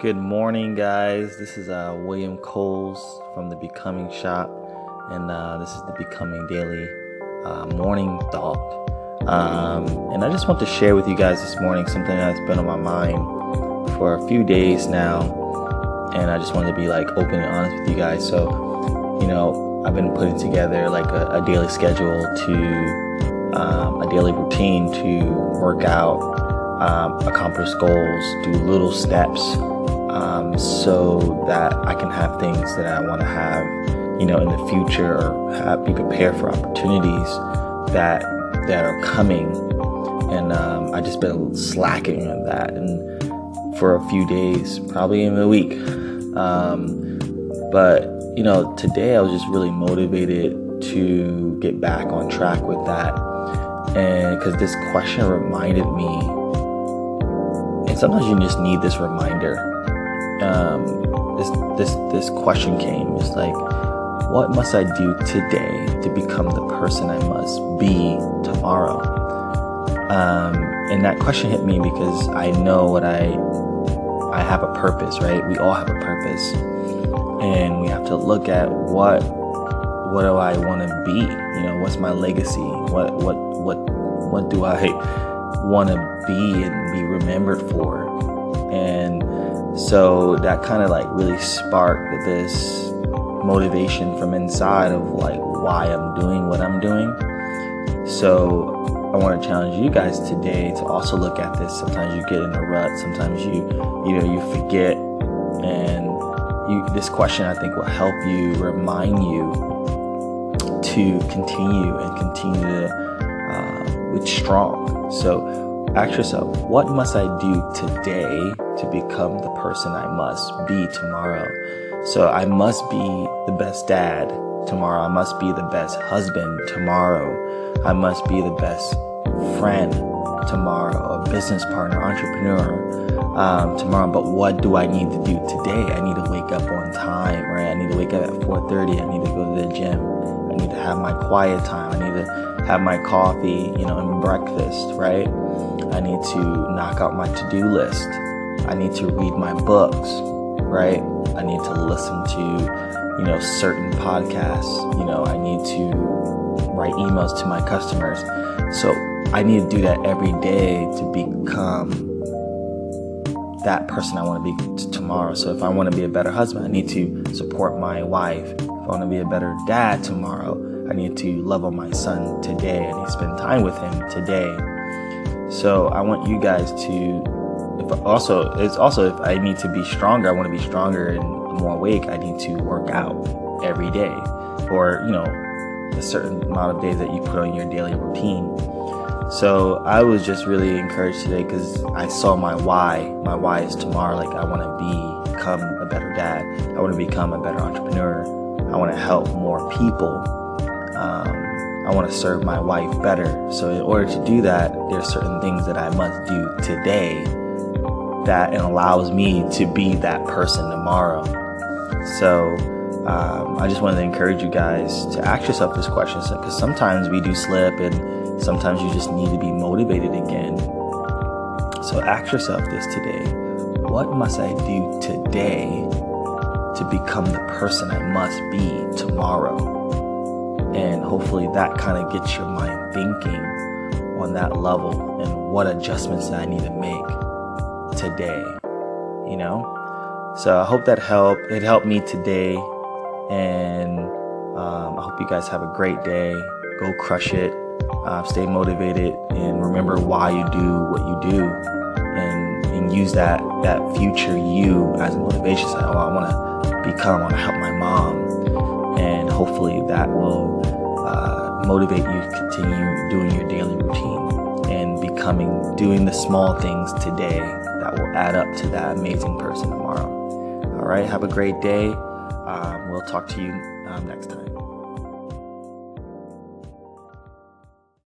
Good morning, guys. This is uh, William Coles from the Becoming Shop, and uh, this is the Becoming Daily uh, Morning Thought. Um, and I just want to share with you guys this morning something that's been on my mind for a few days now, and I just wanted to be like open and honest with you guys. So, you know, I've been putting together like a, a daily schedule to um, a daily routine to work out, um, accomplish goals, do little steps um, so that I can have things that I want to have, you know, in the future or have, be prepared for opportunities that that are coming. And um, I just been slacking on that, and for a few days, probably in a week. Um, but you know, today I was just really motivated to get back on track with that, and because this question reminded me, sometimes you just need this reminder um, this this this question came. It's like, what must I do today to become the person I must be tomorrow? Um, and that question hit me because I know what I I have a purpose, right? We all have a purpose, and we have to look at what what do I want to be? You know, what's my legacy? What what what what do I want to be and be remembered for? And so that kind of like really sparked this motivation from inside of like why I'm doing what I'm doing. So I want to challenge you guys today to also look at this. Sometimes you get in a rut, sometimes you you know you forget and you this question I think will help you remind you to continue and continue to uh, with strong. So Ask yourself, what must I do today to become the person I must be tomorrow? So I must be the best dad tomorrow. I must be the best husband tomorrow. I must be the best friend tomorrow, a business partner, entrepreneur um, tomorrow. But what do I need to do today? I need to wake up on time, right? I need to wake up at 4:30. I need to go to the gym. I need to have my quiet time. I need to have my coffee, you know, and breakfast, right? I need to knock out my to do list. I need to read my books, right? I need to listen to, you know, certain podcasts. You know, I need to write emails to my customers. So I need to do that every day to become that person I want to be t- tomorrow. So if I want to be a better husband, I need to support my wife. I want to be a better dad tomorrow, I need to love on my son today. To spend time with him today. So I want you guys to if also it's also if I need to be stronger, I want to be stronger and more awake, I need to work out every day. Or, you know, a certain amount of days that you put on your daily routine. So I was just really encouraged today because I saw my why. My why is tomorrow. Like I want to be become a better dad. I want to become a better entrepreneur. I want to help more people. Um, I want to serve my wife better. So in order to do that, there are certain things that I must do today that allows me to be that person tomorrow. So um, I just wanted to encourage you guys to ask yourself this question because sometimes we do slip and sometimes you just need to be motivated again. So ask yourself this today what must I do today to become the person I must be tomorrow? And hopefully that kind of gets your mind thinking on that level and what adjustments that I need to make today, you know? So I hope that helped. It helped me today. And um, I hope you guys have a great day. Go crush it. Uh, stay motivated and remember why you do what you do and, and use that, that future you as motivation. Say, oh, I want to become, I want to help my mom. And hopefully that will uh, motivate you to continue doing your daily routine and becoming, doing the small things today that will add up to that amazing person tomorrow. All right, have a great day. Um, we'll talk to you um, next time.